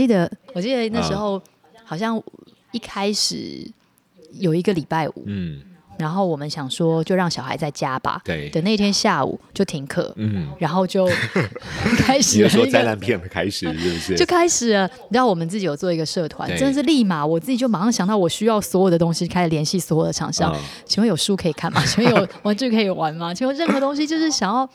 记得我记得那时候好像一开始有一个礼拜五，嗯。然后我们想说，就让小孩在家吧。对。等那天下午就停课。嗯。然后就 开始。你说灾难片开始是不是？就开始了。你知道我们自己有做一个社团，真的是立马我自己就马上想到我需要所有的东西，开始联系所有的厂商。请问有书可以看吗？请问有玩具可以玩吗？请问任何东西就是想要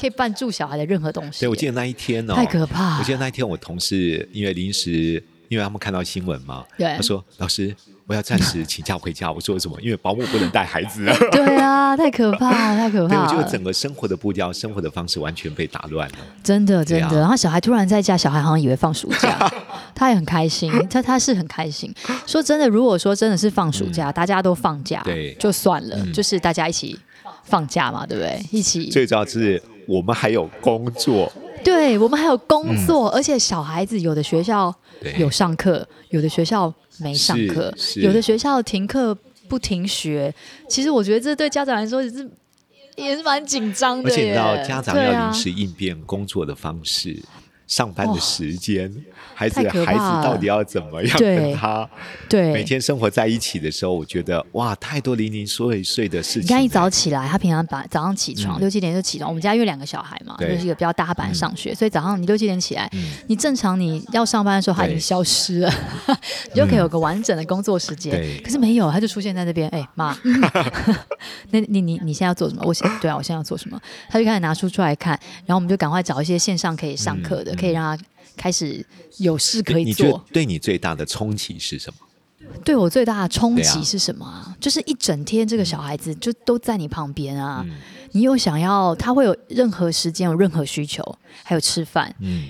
可以绊住小孩的任何东西。对，我记得那一天哦，太可怕。我记得那一天我同事因为临时，因为他们看到新闻嘛，对，他说老师。我要暂时请假回家。我说什么？因为保姆不能带孩子。对啊，太可怕，太可怕。对，我觉得整个生活的步调、生活的方式完全被打乱了。真的，真的。啊、然后小孩突然在家，小孩好像以为放暑假，他也很开心。他他是很开心。说真的，如果说真的是放暑假，嗯、大家都放假，对，就算了、嗯，就是大家一起放假嘛，对不对？一起。最主要是我们还有工作。对，我们还有工作，嗯、而且小孩子有的学校有上课，有的学校。没上课，有的学校停课不停学。其实我觉得这对家长来说也是也是蛮紧张的。而且你知道，家长要临时应变工作的方式。上班的时间，哦、孩子孩子到底要怎么样跟他对每天生活在一起的时候，我觉得哇，太多零零碎碎的事情。你看一早起来，他平常把早上起床、嗯、六七点就起床。我们家因为两个小孩嘛，就是一个比较大班上学、嗯，所以早上你六七点起来、嗯，你正常你要上班的时候他已经消失了，你就可以有个完整的工作时间。可是没有，他就出现在那边。哎妈，那你你你现在要做什么？我想对啊，我现在要做什么？他就开始拿书出来看，然后我们就赶快找一些线上可以上课的。嗯可以让他开始有事可以做。对你最大的冲击是什么？对我最大的冲击是什么啊？啊就是一整天这个小孩子就都在你旁边啊、嗯，你又想要他会有任何时间有任何需求，还有吃饭，嗯，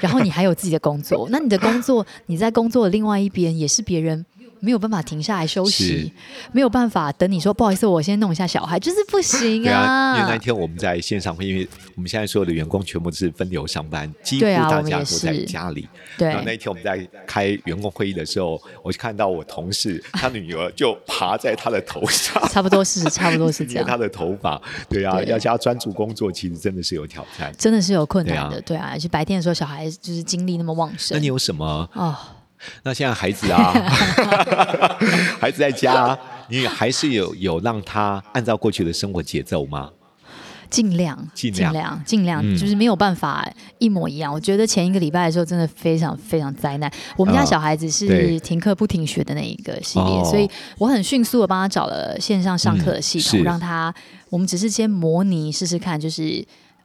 然后你还有自己的工作，那你的工作你在工作的另外一边也是别人。没有办法停下来休息，没有办法等你说不好意思，我先弄一下小孩，就是不行啊。啊因为那一天我们在线上会，因为我们现在所有的员工全部是分流上班，几乎大家都在家里。对啊，然后那一天我们在开员工会议的时候，我就看到我同事他女儿就爬在他的头上，差不多是 差不多是这样。他的头发，对啊，对要叫他专注工作，其实真的是有挑战，真的是有困难的，对啊。而且白天的时候，小孩就是精力那么旺盛。那你有什么哦？那现在孩子啊，孩子在家，你还是有有让他按照过去的生活节奏吗？尽量，尽量，尽量，尽量，就是没有办法一模一样。我觉得前一个礼拜的时候，真的非常非常灾难。我们家小孩子是停课不停学的那一个系列，所以我很迅速的帮他找了线上上课的系统，让他，我们只是先模拟试试看，就是。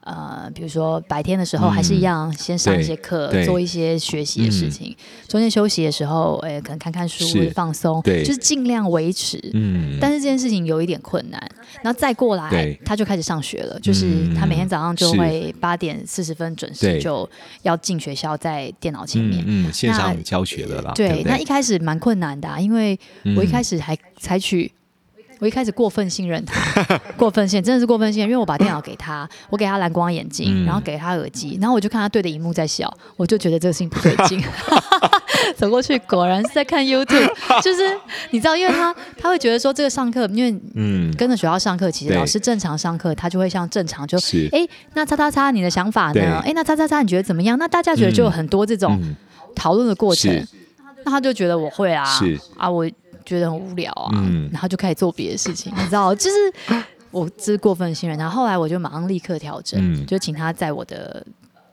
呃，比如说白天的时候还是一样，先上一些课，嗯、做一些学习的事情。中间休息的时候，哎，可能看看书，放松，就是尽量维持。嗯。但是这件事情有一点困难，然后再过来，他就开始上学了。就是他每天早上就会八点四十分准时就要进学校，在电脑前面，嗯，线上教学。对，那一开始蛮困难的，啊，因为我一开始还采取。我一开始过分信任他，过分信任真的是过分信任，因为我把电脑给他，我给他蓝光眼镜，嗯，然后给他耳机，然后我就看他对着荧幕在笑，我就觉得这个事情不对劲，走过去果然是在看 YouTube，就是你知道，因为他他会觉得说这个上课，因为嗯跟着学校上课，其实老师正常上课，他就会像正常就哎那叉叉叉你的想法呢？哎那叉叉叉你觉得怎么样？那大家觉得就有很多这种讨论的过程，那他就觉得我会啊，啊我。觉得很无聊啊，嗯、然后就开始做别的事情，你知道，就是我这是过分信任他。然后后来我就马上立刻调整，嗯、就请他在我的。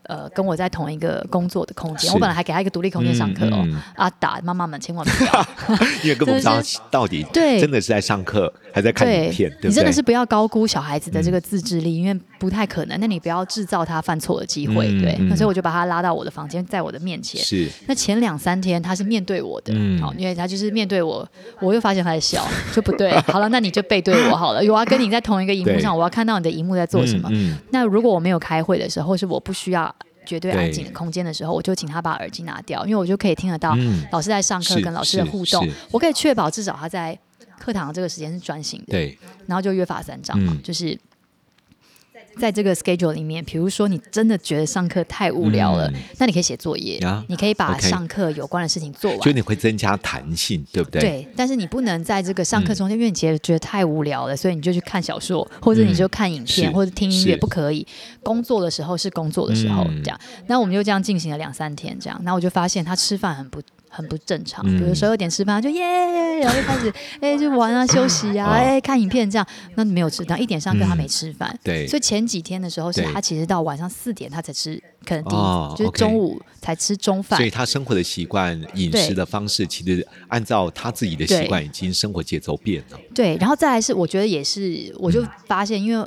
呃，跟我在同一个工作的空间，我本来还给他一个独立空间上课哦。嗯嗯、啊，打妈妈们千万不要，因为根本不知道到底 对真的是在上课还在看影片，对，对，对，你真的是不要高估小孩子的这个自制力，嗯、因为不太可能。那你不要制造他犯错的机会，嗯、对。那、嗯、所以我就把他拉到我的房间，在我的面前。是。那前两三天他是面对我的，嗯，好，因为他就是面对我，我又发现他在笑，就不对。好了，那你就背对我好了。我要跟你在同一个荧幕上，我要看到你的荧幕在做什么。那如果我没有开会的时候，是我不需要。绝对安静的空间的时候，我就请他把耳机拿掉，因为我就可以听得到老师在上课跟老师的互动，我可以确保至少他在课堂的这个时间是专心的。对，然后就约法三章嘛，嗯、就是在这个 schedule 里面，比如说你真的觉得上课太无聊了，嗯、那你可以写作业，啊、你可以把上课有关的事情做完，所以你会增加弹性，对不对？对，但是你不能在这个上课中间，嗯、因为你觉得觉得太无聊了，所以你就去看小说，或者你就看影片，嗯、或者听音乐，不可以。工作的时候是工作的时候，嗯、这样。那我们就这样进行了两三天，这样。那我就发现他吃饭很不。很不正常，比如十二点吃饭就耶，然后就开始哎就玩啊休息啊哎看影片这样，那没有吃到一点上课他没吃饭，对，所以前几天的时候是他其实到晚上四点他才吃，可能第一就是中午才吃中饭，所以他生活的习惯饮食的方式其实按照他自己的习惯已经生活节奏变了，对，然后再来是我觉得也是，我就发现因为。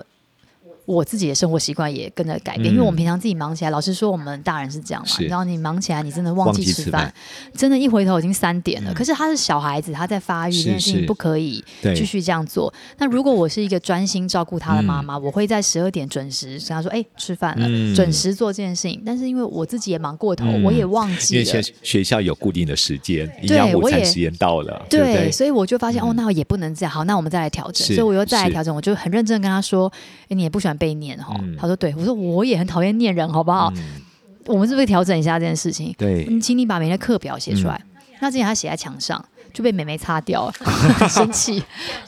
我自己的生活习惯也跟着改变，嗯、因为我们平常自己忙起来，老实说，我们大人是这样嘛。然后你忙起来，你真的忘记吃饭，真的，一回头已经三点了。嗯、可是他是小孩子，他在发育，这件事情不可以继续这样做。那如果我是一个专心照顾他的妈妈，嗯、我会在十二点准时跟他说：“哎、欸，吃饭了。嗯”准时做这件事情。但是因为我自己也忙过头，嗯、我也忘记了。因为学校有固定的时间，营养午餐时间到了，对，对对所以我就发现、嗯、哦，那也不能这样。好，那我们再来调整。所以我又再来调整，我就很认真跟他说：“哎、欸，你也不喜欢被念哈。嗯”他说：“对，我说我也很讨厌念人，好不好？嗯、我们是不是调整一下这件事情？对，你请你把每天的课表写出来。嗯、那之前他写在墙上，就被妹妹擦掉了，很生气，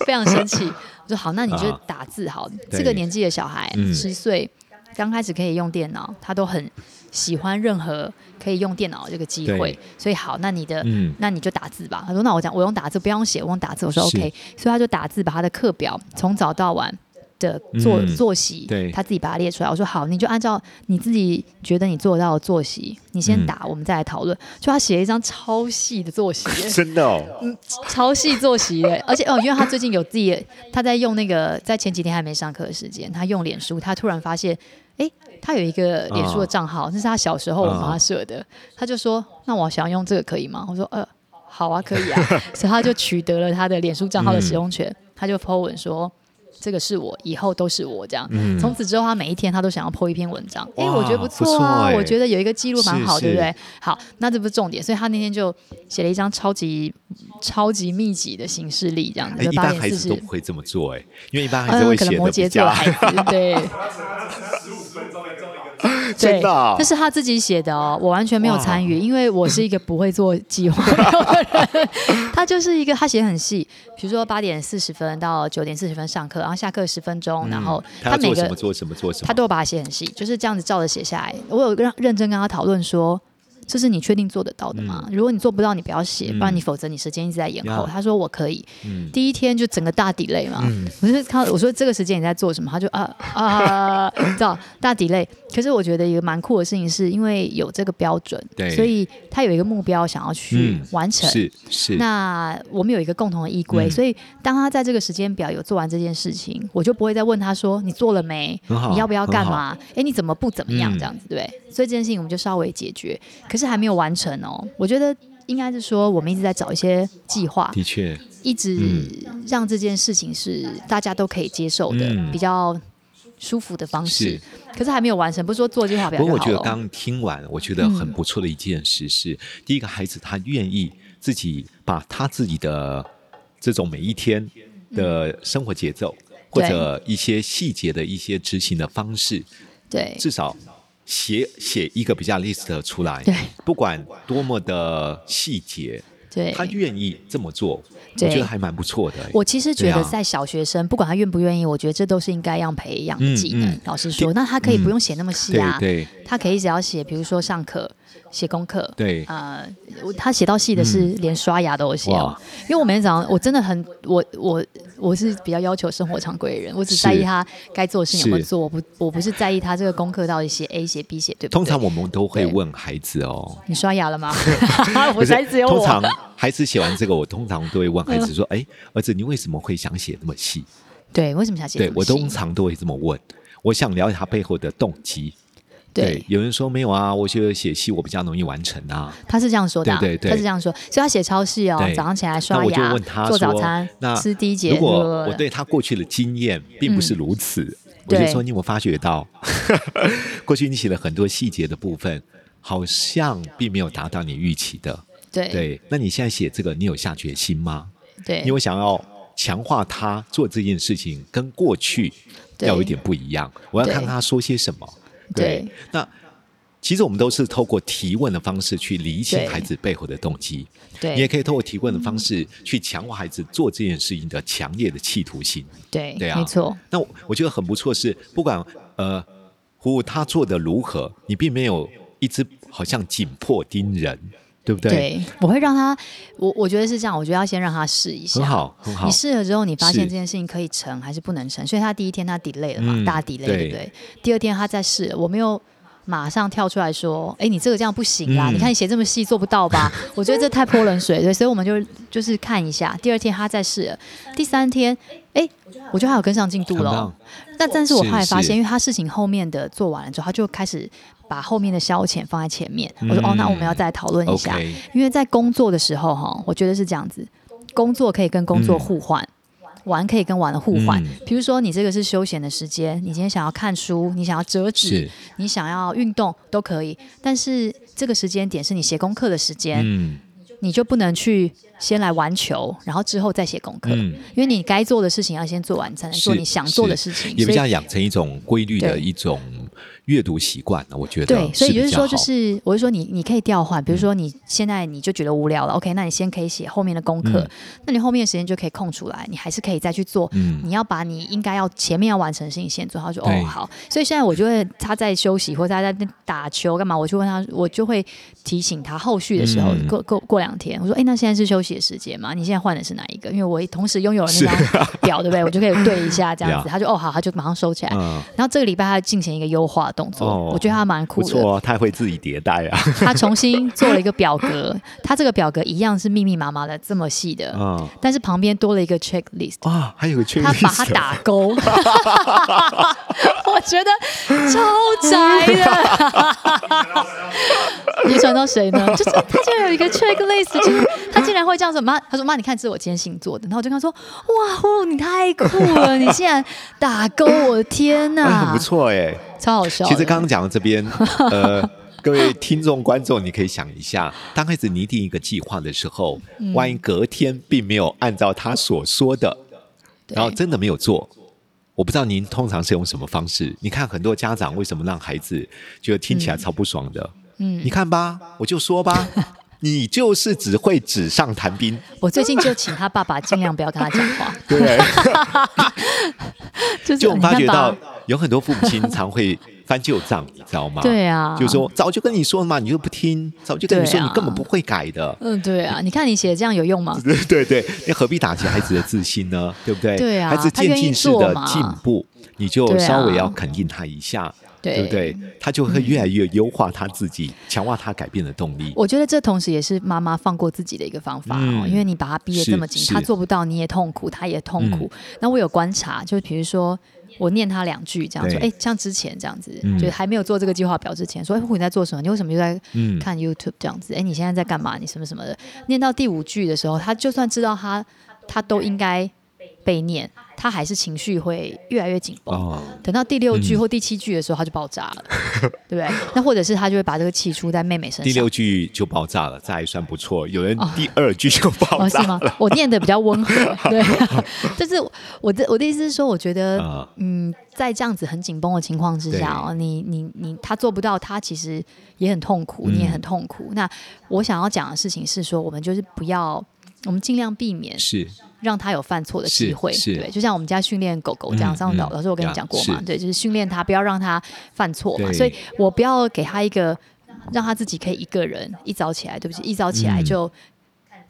非常生气。我说好，那你就打字好。啊、这个年纪的小孩，十、嗯、岁刚开始可以用电脑，他都很喜欢任何可以用电脑的这个机会。所以好，那你的，嗯、那你就打字吧。他说那我讲，我用打字，不用写，我用打字。我说 OK，所以他就打字，把他的课表从早到晚。”的作作息，对，他自己把它列出来。我说好，你就按照你自己觉得你做得到的作息，你先打，我们再来讨论。就他写了一张超细的作息，真的哦，嗯，超细作息，而且哦，因为他最近有自己，他在用那个，在前几天还没上课的时间，他用脸书，他突然发现，哎，他有一个脸书的账号，那是他小时候我帮他设的，他就说，那我想要用这个可以吗？我说，呃，好啊，可以啊，所以他就取得了他的脸书账号的使用权，他就 po 文说。这个是我，以后都是我这样。嗯、从此之后，他每一天他都想要 po 一篇文章。哎哇，我觉得不错啊，欸、我觉得有一个记录蛮好，对不对？好，那这不是重点，所以他那天就写了一张超级超级密集的行事历，这样子。一般孩子都不会这么做，哎，因为一般孩子会写的比较。可能摩羯座的孩子，对。对，这是他自己写的哦，我完全没有参与，因为我是一个不会做计划的人。他就是一个，他写很细，比如说八点四十分到九点四十分上课，然后下课十分钟，然后他每个做什么做什么，他都把它写很细，就是这样子照着写下来。我有认认真跟他讨论说。这是你确定做得到的吗？如果你做不到，你不要写，不然你否则你时间一直在延后。他说我可以，第一天就整个大 delay 嘛。我就看我说这个时间你在做什么？他就啊啊，知道大 delay。可是我觉得一个蛮酷的事情是，因为有这个标准，所以他有一个目标想要去完成。是是。那我们有一个共同的依归，所以当他在这个时间表有做完这件事情，我就不会再问他说你做了没？你要不要干嘛？哎，你怎么不怎么样？这样子对。所以这件事情我们就稍微解决。可是。是还没有完成哦，我觉得应该是说，我们一直在找一些计划，的确，一直让这件事情是大家都可以接受的，嗯、比较舒服的方式。是。可是还没有完成，不是说做计划比较好。不过我觉得刚刚听完，我觉得很不错的一件事是，嗯、第一个孩子他愿意自己把他自己的这种每一天的生活节奏，嗯、或者一些细节的一些执行的方式，对，至少。写写一个比较 list 出来，对，不管多么的细节，对，他愿意这么做，我觉得还蛮不错的。我其实觉得在小学生，啊、不管他愿不愿意，我觉得这都是应该要培养的技能。嗯嗯、老师说，那他可以不用写那么细啊，对，对他可以只要写，比如说上课。写功课，对，呃，他写到细的是连刷牙都有写哦，因为我每天早上我真的很我我我是比较要求生活常规的人，我只在意他该做的事情有没有做，我不我不是在意他这个功课到底写 A 写 B 写对不对？通常我们都会问孩子哦，你刷牙了吗？我才只有我。通常孩子写完这个，我通常都会问孩子说：“哎，儿子，你为什么会想写那么细？”对，为什么想写？对我通常都会这么问，我想了解他背后的动机。对，有人说没有啊，我觉得写戏我比较容易完成啊。他是这样说的，对对，他是这样说，所以他写超细哦。早上起来刷牙，做早餐，那吃第一节。如果我对他过去的经验并不是如此，我就说你有没有发觉到，过去你写了很多细节的部分，好像并没有达到你预期的。对对，那你现在写这个，你有下决心吗？对，因为想要。强化他做这件事情跟过去要有一点不一样。我要看他说些什么。对，那其实我们都是透过提问的方式去理清孩子背后的动机。对，你也可以透过提问的方式去强化孩子做这件事情的强烈的企图心。对，对啊，没错。那我我觉得很不错是，不管呃，服务他做的如何，你并没有一直好像紧迫盯人。对不对？对，我会让他，我我觉得是这样，我觉得要先让他试一下，很好，很好。你试了之后，你发现这件事情可以成还是不能成，所以他第一天他 delay 了嘛，嗯、大 delay 对，对不对？第二天他再试，我没有马上跳出来说，哎，你这个这样不行啦，嗯、你看你写这么细做不到吧？我觉得这太泼冷水，对，所以我们就就是看一下，第二天他再试了，第三天，哎，我觉得他有跟上进度了。但但是我后来发现，因为他事情后面的做完了之后，他就开始。把后面的消遣放在前面，我说哦，那我们要再讨论一下，因为在工作的时候哈，我觉得是这样子，工作可以跟工作互换，嗯、玩可以跟玩的互换。比、嗯、如说你这个是休闲的时间，你今天想要看书，你想要折纸，你想要运动都可以，但是这个时间点是你写功课的时间。嗯。你就不能去先来玩球，然后之后再写功课，嗯，因为你该做的事情要先做完，才能做你想做的事情。也比较养成一种规律的一种阅读习惯，我觉得对，所以就是说，就是我是说你，你你可以调换，比如说你现在你就觉得无聊了，嗯，OK，那你先可以写后面的功课，嗯，那你后面的时间就可以空出来，你还是可以再去做。嗯，你要把你应该要前面要完成的事情先做好，就哦好。所以现在我就会他在休息或者他在打球干嘛，我就问他，我就会提醒他后续的时候，嗯，过过过两天，我说。哎，那现在是休息的时间吗？你现在换的是哪一个？因为我同时拥有了那张表，对不对？我就可以对一下这样子。他就哦好，他就马上收起来。嗯、然后这个礼拜他进行一个优化动作，哦、我觉得他蛮酷的。不错、啊，他会自己迭代啊。他重新做了一个表格，他这个表格一样是密密麻麻的这么细的，嗯、但是旁边多了一个 checklist 啊，还有个 checklist，他把它打勾。我觉得超宅的。遗传到谁呢？就是他竟然有一个 checklist，就是他竟然会这样子。妈，他说妈，你看这是我今天星座的。然后我就跟他说，哇哦，你太酷了，你竟然打勾，我的天哪，很不错哎，超好笑。其实刚刚讲到这边，呃，各位听众观众，你可以想一下，当开始拟定一个计划的时候，万一隔天并没有按照他所说的，然后真的没有做。我不知道您通常是用什么方式？你看很多家长为什么让孩子觉得听起来超不爽的？嗯，你看吧，我就说吧，你就是只会纸上谈兵。我最近就请他爸爸尽量不要跟他讲话。对，就我们发觉到有很多父母亲常会翻旧账，你知道吗？对啊，就是说早就跟你说了嘛，你就不听；早就跟你说，你根本不会改的。嗯，对啊，你看你写的这样有用吗？对对对，你何必打击孩子的自信呢？对不对？对啊，孩子渐进式的进步，你就稍微要肯定他一下。对，对不对？他就会越来越优化他自己，嗯、强化他改变的动力。我觉得这同时也是妈妈放过自己的一个方法哦，嗯、因为你把他逼得这么紧，他做不到，你也痛苦，他也痛苦。嗯、那我有观察，就是比如说我念他两句这样说，哎，像之前这样子，嗯、就是还没有做这个计划表之前，说，哎，你在做什么？你为什么又在看 YouTube 这样子？哎，你现在在干嘛？你什么什么的？念到第五句的时候，他就算知道他，他都应该。被念，他还是情绪会越来越紧绷。哦、等到第六句或第七句的时候，他就爆炸了，嗯、对不对？那或者是他就会把这个气出在妹妹身上。第六句就爆炸了，这还算不错。有人第二句就爆炸了，哦哦、是吗？我念的比较温和，对。就是我的我的意思是说，我觉得，嗯，在这样子很紧绷的情况之下哦，你你你他做不到，他其实也很痛苦，你也很痛苦。嗯、那我想要讲的事情是说，我们就是不要，我们尽量避免是。让他有犯错的机会，对，就像我们家训练狗狗这样。上次老师我跟你讲过嘛，对，就是训练他不要让他犯错嘛。所以我不要给他一个让他自己可以一个人一早起来，对不起，一早起来就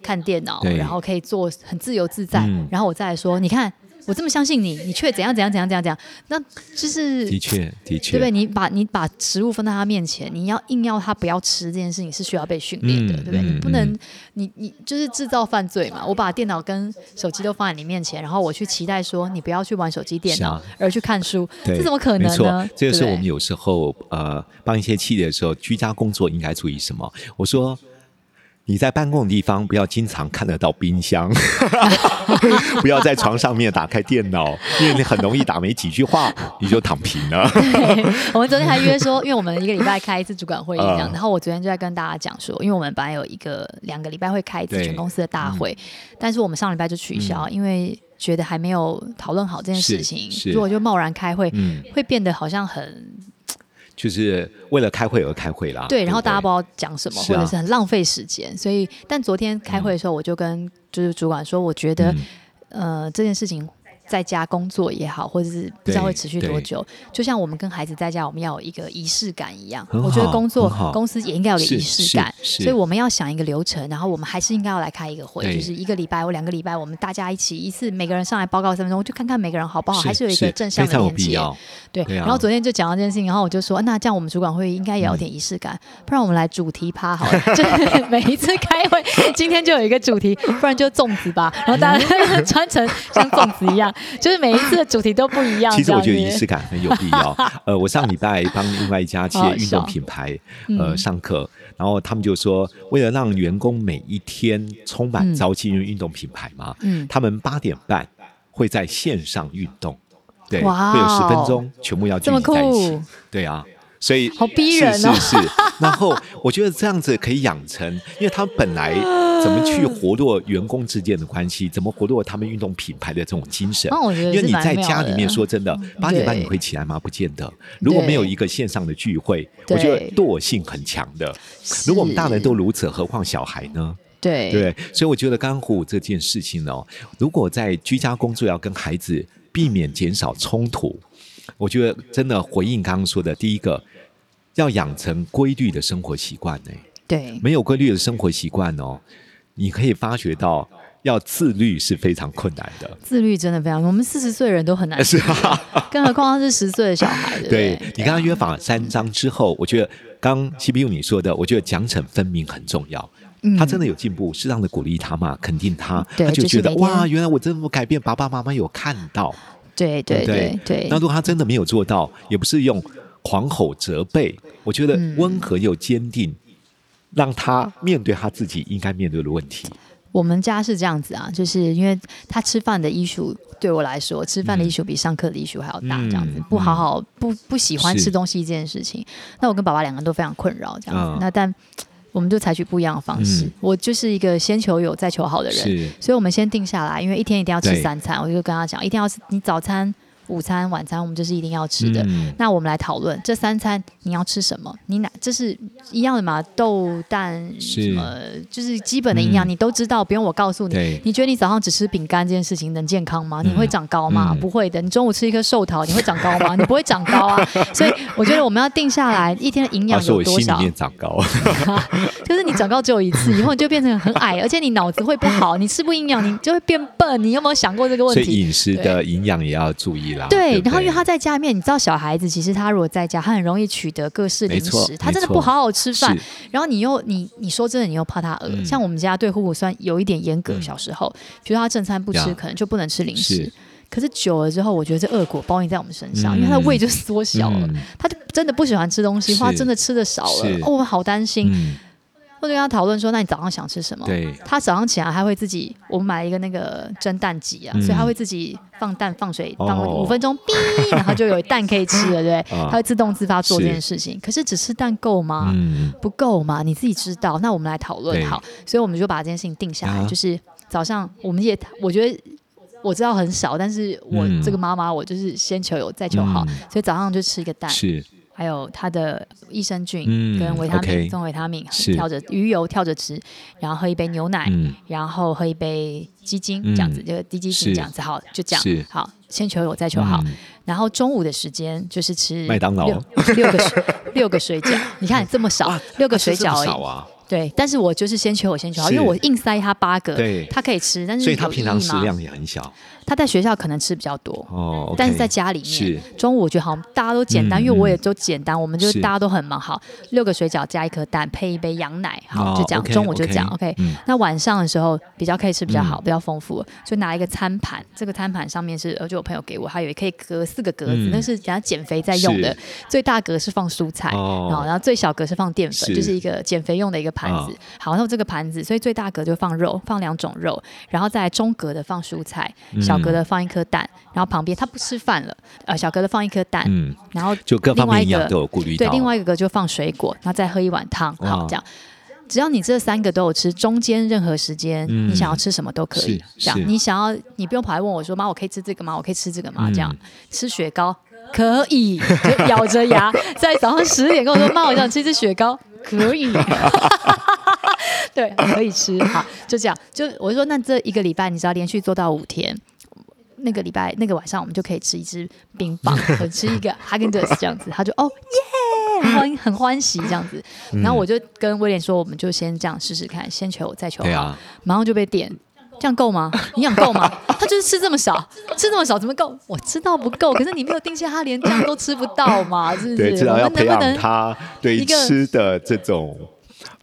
看电脑，然后可以做很自由自在，然后我再来说，你看。我这么相信你，你却怎样怎样怎样怎样怎样？那就是的确的确，对不对？你把你把食物放在他面前，你要硬要他不要吃这件事情是需要被训练的，嗯、对不对？你不能，嗯、你你就是制造犯罪嘛！我把电脑跟手机都放在你面前，然后我去期待说你不要去玩手机电脑，啊、而去看书，这怎么可能呢？这个是我们有时候呃帮一些企业的时候，居家工作应该注意什么？我说。你在办公的地方不要经常看得到冰箱，不要在床上面打开电脑，因为你很容易打没几句话你就躺平了。对，我们昨天还约说，因为我们一个礼拜开一次主管会议这样，然后我昨天就在跟大家讲说，因为我们本来有一个两个礼拜会开一次全公司的大会，嗯、但是我们上礼拜就取消，嗯、因为觉得还没有讨论好这件事情，如果就贸然开会，嗯、会变得好像很。就是为了开会而开会啦。对，然后大家不知道讲什么，或者是很浪费时间。所以，但昨天开会的时候，我就跟就是主管说，我觉得，呃，这件事情。在家工作也好，或者是不知道会持续多久，就像我们跟孩子在家，我们要有一个仪式感一样。我觉得工作公司也应该有个仪式感，所以我们要想一个流程，然后我们还是应该要来开一个会，就是一个礼拜或两个礼拜，我们大家一起一次，每个人上来报告三分钟，就看看每个人好不好，还是有一个正向的连接。对，然后昨天就讲到这件事情，然后我就说，那这样我们主管会议应该也有点仪式感，不然我们来主题趴好了，就是每一次开会，今天就有一个主题，不然就粽子吧，然后大家 穿成像粽子一样。就是每一次的主题都不一样。其实我觉得仪式感很有必要。呃，我上礼拜帮另外一家企业运动品牌呃上课，然后他们就说，为了让员工每一天充满朝气，因为运动品牌嘛，嗯，他们八点半会在线上运动，对，会有十分钟全部要聚集在一起，对啊。所以好逼人哦，是是是。然后我觉得这样子可以养成，因为他们本来怎么去活络员工之间的关系，怎么活络他们运动品牌的这种精神。因为你在家里面说真的，八点半你会起来吗？不见得。如果没有一个线上的聚会，我觉得惰性很强的。如果我们大人都如此，何况小孩呢？对对。所以我觉得刚刚虎虎这件事情呢，如果在居家工作要跟孩子避免减少冲突，我觉得真的回应刚刚说的第一个。要养成规律的生活习惯呢？对，没有规律的生活习惯哦，你可以发觉到要自律是非常困难的。自律真的非常，我们四十岁的人都很难，是啊，更何况他是十岁的小孩。对，你刚刚约法三章之后，我觉得刚 CPU 你说的，我觉得奖惩分明很重要。嗯，他真的有进步，适当的鼓励他嘛，肯定他，他就觉得、就是、哇，原来我这么改变，爸爸妈妈有看到。对对对对。那如果他真的没有做到，也不是用。狂吼责备，我觉得温和又坚定，嗯，让他面对他自己应该面对的问题。我们家是这样子啊，就是因为他吃饭的艺术对我来说，吃饭的艺术比上课的艺术还要大，这样子，嗯、不好好不不喜欢吃东西这件事情，那我跟爸爸两个人都非常困扰，这样子。嗯、那但我们就采取不一样的方式，嗯。我就是一个先求有再求好的人，所以我们先定下来，因为一天一定要吃三餐，我就跟他讲，一定要吃你早餐。午餐、晚餐，我们就是一定要吃的。嗯、那我们来讨论这三餐你要吃什么？你哪这是一样的嘛？豆、蛋什么，就是基本的营养、嗯，你都知道，不用我告诉你。你觉得你早上只吃饼干这件事情能健康吗？你会长高吗？嗯、不会的。你中午吃一颗寿桃，你会长高吗？你不会长高啊。所以我觉得我们要定下来，一天的营养有多少？心里面长高，就是你长高只有一次，以后你就变成很矮，而且你脑子会不好，你吃不营养，你就会变笨。你有没有想过这个问题？所以饮食的营养也要注意啦。对，然后因为他在家里面，你知道小孩子其实他如果在家，他很容易取得各式零食，他真的不好好吃饭。然后你又你你说真的，你又怕他饿、嗯。像我们家对虎虎算有一点严格，小时候，比如说他正餐不吃，可能就不能吃零食。可是久了之后，我觉得这恶果包应在我们身上，嗯、因为他的胃就缩小了、嗯，他就真的不喜欢吃东西，或他真的吃的少了。哦，我好担心。嗯或者跟他讨论说，那你早上想吃什么？对，他早上起来还会自己，我们买了一个那个蒸蛋机啊、嗯，所以他会自己放蛋放水，放五分钟，哔、哦，然后就有蛋可以吃了，对不对？他会自动自发做这件事情。可是只吃蛋够吗？嗯、不够嘛？你自己知道。那我们来讨论好，所以我们就把这件事情定下来，啊、就是早上我们也，我觉得我知道很少，但是我这个妈妈，我就是先求有再求好、嗯，所以早上就吃一个蛋。是。还有他的益生菌跟维他命，综、嗯、维他命，跳着鱼油跳着吃，然后喝一杯牛奶，嗯、然后喝一杯鸡精，这样子，就低基精这样子，好，就这样，好，先求有再求好、嗯。然后中午的时间就是吃麦当劳。六,六个 六个水饺，你看这么少，六个水饺而已。对，但是我就是先求我先求好，因为我硬塞他八个，他可以吃，但是所以他平常食量也很小。他在学校可能吃比较多，哦，okay, 但是在家里面，中午我觉得好像大家都简单，嗯、因为我也都简单，我们就是大家都很忙。好，六个水饺加一颗蛋，配一杯羊奶，好，就这样。哦、okay, 中午就这样，OK、嗯。那晚上的时候比较可以吃比较好，嗯、比较丰富，就拿一个餐盘，这个餐盘上面是，就我朋友给我，还有也可以隔四个格子，那、嗯、是人家减肥在用的。最大格是放蔬菜，哦、然后最小格是放淀粉，就是一个减肥用的一个盘。盘子。好，那这个盘子，所以最大格就放肉，放两种肉，然后再中格的放蔬菜，小格的放一颗蛋，然后旁边他不吃饭了，呃，小格的放一颗蛋，嗯，然后就各方面营养都有顾虑到。对，另外一个格就放水果，然后再喝一碗汤，好，这样。只要你这三个都有吃，中间任何时间、嗯、你想要吃什么都可以。这样，你想要你不用跑来问我说：“妈，我可以吃这个吗？我可以吃这个吗？”这样，吃雪糕可以，就咬着牙在早上十点跟我说：“妈，我想吃一只雪糕。”可以，对，可以吃。好，就这样。就我就说，那这一个礼拜你只要连续做到五天，那个礼拜那个晚上我们就可以吃一支冰棒，或吃一个 Häagen-Dazs 这样子。他就哦耶。欢很欢喜这样子，然后我就跟威廉说，我们就先这样试试看，先求再求好，马上就被点，这样够吗？营养够吗？他就是吃这么少，吃这么少怎么够？我知道不够，可是你没有定下，他连这样都吃不到嘛，是不是？对，至少要培养他对吃的这种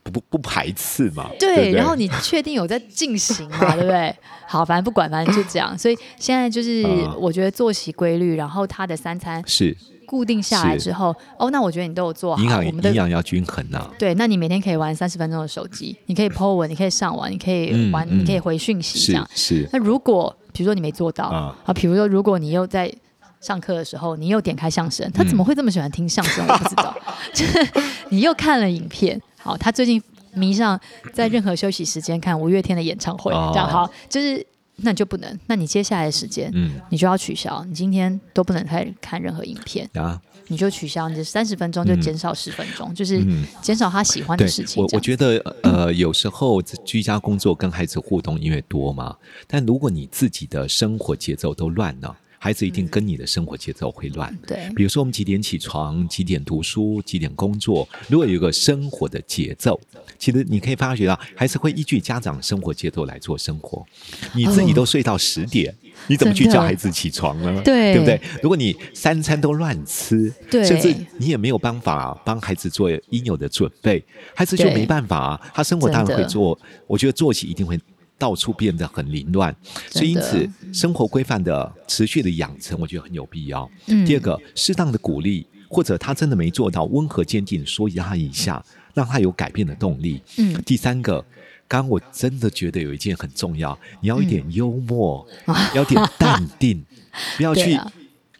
不不不排斥嘛。对，然后你确定有在进行嘛？对不对？好，反正不管，反正就这样。所以现在就是我觉得作息规律，然后他的三餐是。固定下来之后，哦，那我觉得你都有做好。营养营养要均衡啊。对，那你每天可以玩三十分钟的手机，你可以 po 文，你可以上网，你可以玩，你可以回讯息，这样。是。是那如果比如说你没做到啊，比如说如果你又在上课的时候，你又点开相声，他怎么会这么喜欢听相声？嗯、我不知道。就是你又看了影片，好，他最近迷上在任何休息时间看五月天的演唱会，哦、这样好，就是。那你就不能，那你接下来的时间，嗯，你就要取消。你今天都不能再看任何影片啊，你就取消。你的三十分钟就减少十分钟，嗯、就是减少他喜欢的事情。我我觉得，呃，有时候居家工作跟孩子互动因为多嘛，但如果你自己的生活节奏都乱了。孩子一定跟你的生活节奏会乱。对，比如说我们几点起床，几点读书，几点工作。如果有一个生活的节奏，其实你可以发觉到，孩子会依据家长生活节奏来做生活。你自己都睡到十点，你怎么去叫孩子起床呢？对，对不对？如果你三餐都乱吃，对甚至你也没有办法帮孩子做应有的准备，孩子就没办法啊。他生活当然会做，我觉得作息一定会。到处变得很凌乱，所以因此生活规范的持续的养成，我觉得很有必要。嗯、第二个，适当的鼓励，或者他真的没做到，温和坚定说他一下，让他有改变的动力。嗯、第三个，刚刚我真的觉得有一件很重要，你要一点幽默，嗯、要点淡定，不要去。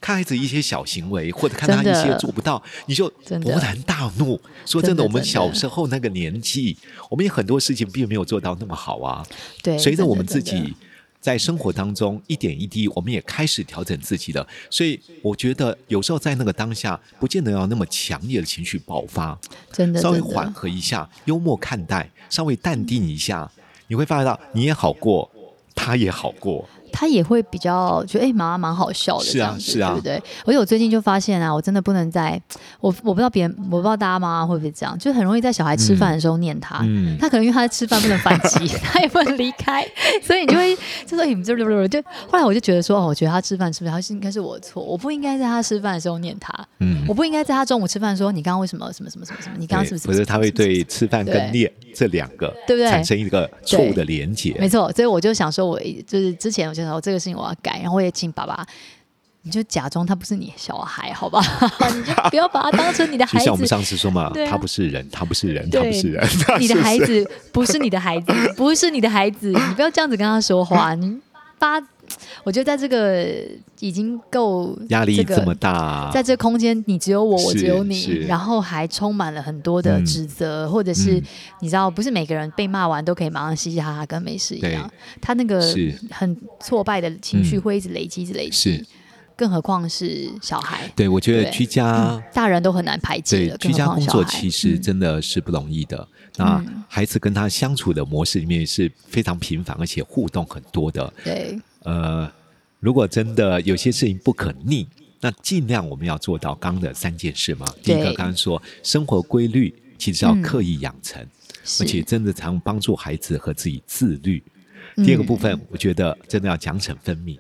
看孩子一些小行为，或者看他一些做不到，你就勃然大怒。说真的，我们小时候那个年纪，我们有很多事情并没有做到那么好啊。对，随着我们自己在生活当中一点一滴，我们也开始调整自己了。所以我觉得有时候在那个当下，不见得要那么强烈的情绪爆发，真的，稍微缓和一下，幽默看待，稍微淡定一下，你会发觉到你也好过，他也好过。他也会比较觉得哎，妈妈蛮好笑的，是啊，是啊，对不对？而且我最近就发现啊，我真的不能在我我不知道别人，我不知道大家妈妈会不会这样，就很容易在小孩吃饭的时候念他，嗯，他可能因为他在吃饭不能反击，他也不能离开，所以你就会就说你们这就后来我就觉得说哦，我觉得他吃饭吃不是他是应该是我错，我不应该在他吃饭的时候念他，嗯，我不应该在他中午吃饭说你刚刚为什么什么什么什么什么，你刚刚是不是？可是他会对吃饭跟念这两个对不对产生一个错误的连结？没错，所以我就想说，我就是之前我就说这个事情我要。改，然后我也请爸爸，你就假装他不是你小孩，好吧？你就不要把他当成你的孩子。就像我们上次说嘛，啊、他不是人，他不是人，他不是人。你的孩子不是你的孩子，不是你的孩子，你不要这样子跟他说话。你八，我觉得在这个已经够压力这么大，在这个空间，你只有我，我只有你，然后还充满了很多的指责，嗯、或者是你知道，不是每个人被骂完都可以马上嘻嘻哈哈跟没事一样。他那个很挫败的情绪会一直累积，一直累积。更何况是小孩。对，我觉得居家、嗯、大人都很难排解的。居家工作其实真的是不容易的。嗯、那孩子跟他相处的模式里面是非常频繁，而且互动很多的。对。呃，如果真的有些事情不可逆，那尽量我们要做到刚刚的三件事嘛。第一个，刚刚说生活规律，其实要刻意养成，嗯、而且真的常帮助孩子和自己自律。嗯、第二个部分，我觉得真的要奖惩分明。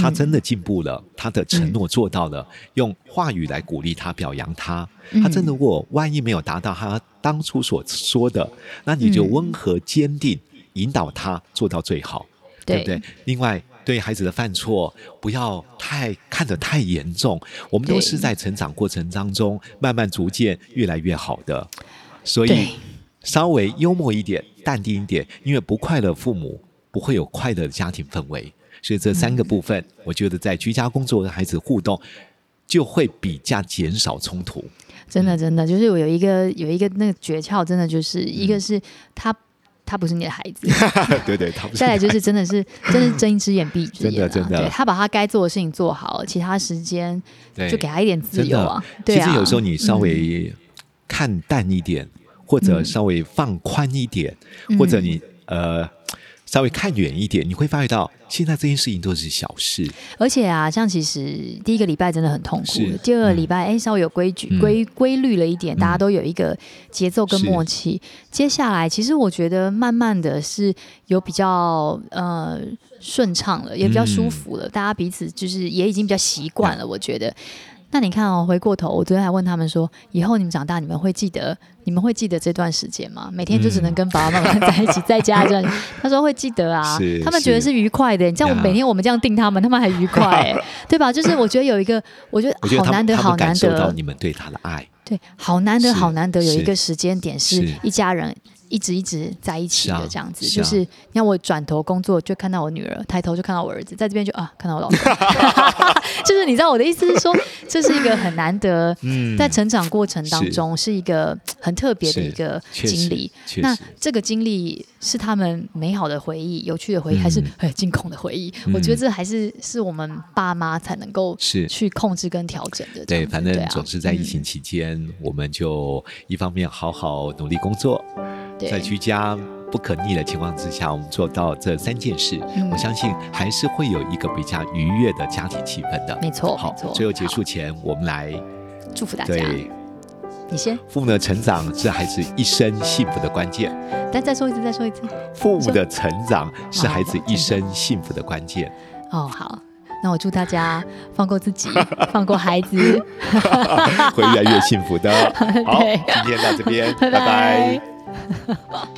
他真的进步了，他的承诺做到了，嗯、用话语来鼓励他、表扬他。他真的，如果万一没有达到他当初所说的，那你就温和坚定引导他做到最好，嗯、对不对？另外，对孩子的犯错，不要太看得太严重。我们都是在成长过程当中，慢慢逐渐越来越好的。所以，稍微幽默一点、淡定一点，因为不快乐父母不会有快乐的家庭氛围。所以这三个部分，嗯、我觉得在居家工作跟孩子互动，就会比较减少冲突。真的，真的，就是我有一个有一个那个诀窍，真的就是、嗯、一个是他他不是你的孩子，对对，他不是。再来就是真的是真的是睁一只眼闭一只眼、啊，真的真的。对，他把他该做的事情做好，其他时间就给他一点自由啊。对啊，其实有时候你稍微看淡一点，嗯、或者稍微放宽一点，嗯、或者你呃。稍微看远一点，你会发觉到现在这件事情都是小事。而且啊，像其实第一个礼拜真的很痛苦，第二个礼拜哎、嗯、稍微有规矩、规规律了一点，大家都有一个节奏跟默契。接下来，其实我觉得慢慢的是有比较呃顺畅了，也比较舒服了，嗯、大家彼此就是也已经比较习惯了。我觉得。那你看哦，回过头，我昨天还问他们说，以后你们长大，你们会记得，你们会记得这段时间吗？每天就只能跟爸爸妈妈在一起，在家这样。他说会记得啊，他们觉得是愉快的。你像我们每天我们这样定他们，他们还愉快，哎，对吧？就是我觉得有一个，我觉得好难得，好难得，你们对他的爱，对，好难得，好难得有一个时间点是一家人。一直一直在一起的这样子，就是你看我转头工作就看到我女儿，抬头就看到我儿子，在这边就啊看到我老公，就是你知道我的意思是说，这是一个很难得，在成长过程当中是。一个很特别的一个经历。那这个经历是他们美好的回忆、有趣的回忆，还是很 惊恐的回忆？嗯、我觉得这还是是我们爸妈才能够去控制跟调整的。对，反正总是在疫情期间，嗯、我们就一方面好好努力工作。在居家不可逆的情况之下，我们做到这三件事，嗯、我相信还是会有一个比较愉悦的家庭气氛的。没错，好，最后结束前，我们来祝福大家。对，你先。父母的成长是孩子一生幸福的关键。但再说一次，再说一次。父母的成长是孩子一生幸福的关键。哦，好，那我祝大家放过自己，放过孩子，会越来越幸福的。好，今天到这边，拜拜。拜拜呵 呵